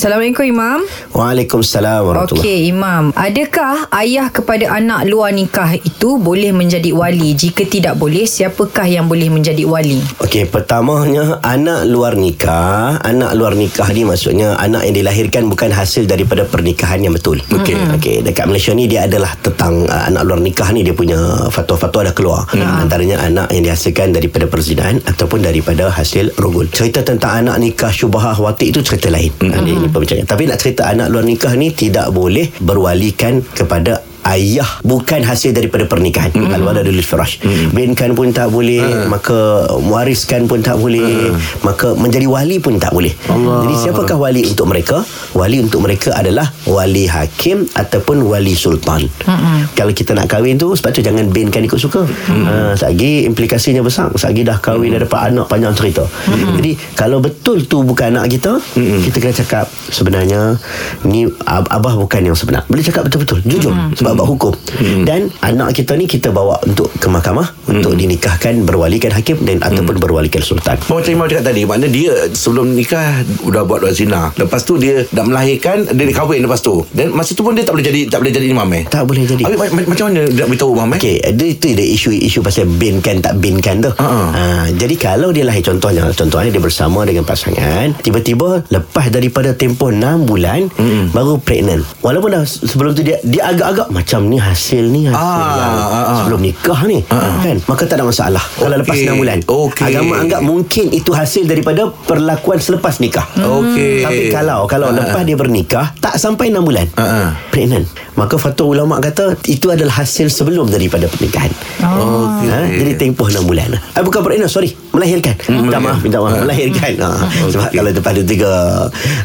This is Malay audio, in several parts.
Assalamualaikum Imam. Waalaikumsalam warahmatullahi Okey Imam, adakah ayah kepada anak luar nikah itu boleh menjadi wali? Jika tidak boleh, siapakah yang boleh menjadi wali? Okey, pertamanya anak luar nikah, anak luar nikah ni maksudnya anak yang dilahirkan bukan hasil daripada pernikahan yang betul. Okey. Okey, dekat Malaysia ni dia adalah tentang uh, anak luar nikah ni dia punya fatwa-fatwa dah keluar. Antaranya anak yang dihasilkan daripada perzinahan ataupun daripada hasil rogol. Cerita tentang anak nikah syubhah wati itu cerita lain. Mm-hmm. Ini perbincangan. Tapi nak cerita anak luar nikah ni tidak boleh berwalikan kepada ayah bukan hasil daripada pernikahan mm. al-walad lil firash mm. binkan pun tak boleh uh. maka mewariskan pun tak boleh uh. maka menjadi wali pun tak boleh Allah. jadi siapakah wali untuk mereka wali untuk mereka adalah wali hakim ataupun wali sultan mm. kalau kita nak kahwin tu sebab tu jangan binkan ikut suka mm. uh, lagi implikasinya besar lagi dah kahwin mm. dah dapat anak panjang cerita mm. jadi kalau betul tu bukan anak kita mm. kita kena cakap sebenarnya ni ab- abah bukan yang sebenar boleh cakap betul-betul jujur mm. sebab bab hukum. Hmm. dan anak kita ni kita bawa untuk ke mahkamah hmm. untuk dinikahkan berwalikan hakim dan hmm. ataupun berwalikan sultan Macam Imam cakap tadi Maknanya dia sebelum nikah Udah buat dua zina Lepas tu dia Dah melahirkan Dia dikahwin lepas tu Dan masa tu pun dia tak boleh jadi Tak boleh jadi imam eh tak boleh jadi Habis, ma- ma- macam mana Dia nak beritahu imam eh Okey, ada itu ada isu-isu pasal bin kan tak bin kan tu. Ha-ha. Ha, jadi kalau dia lahir contohnya contohnya dia bersama dengan pasangan, tiba-tiba lepas daripada tempoh 6 bulan mm. baru pregnant. Walaupun dah sebelum tu dia dia agak-agak macam ni hasil ni hasil Ah, yang ah, ah. sebelum nikah ni kan maka tak ada masalah kalau lepas Okey. 6 bulan. Okey. Agama anggap mungkin itu hasil daripada perlakuan selepas nikah. Okey. Tapi kalau kalau Ah, lepas dia bernikah tak sampai 6 bulan ah. pregnant maka fatwa ulama kata itu adalah hasil sebelum daripada pernikahan. Oh, Okey. Ha, jadi tempoh 6 bulan. Ah, bukan pregnant, sorry. Melahirkan. Minta maaf, minta maaf. Melahirkan. Ha. Sebab kalau lepas ada 3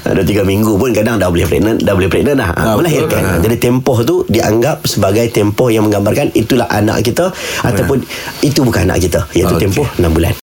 ada 3 minggu pun kadang dah boleh pregnant, dah boleh pregnant dah. Ha, Ah, melahirkan. Ha, jadi tempoh tu dianggap sebagai tempoh yang menggambarkan itulah anak kita ataupun itu bukan anak kita iaitu Okey. tempoh 6 bulan.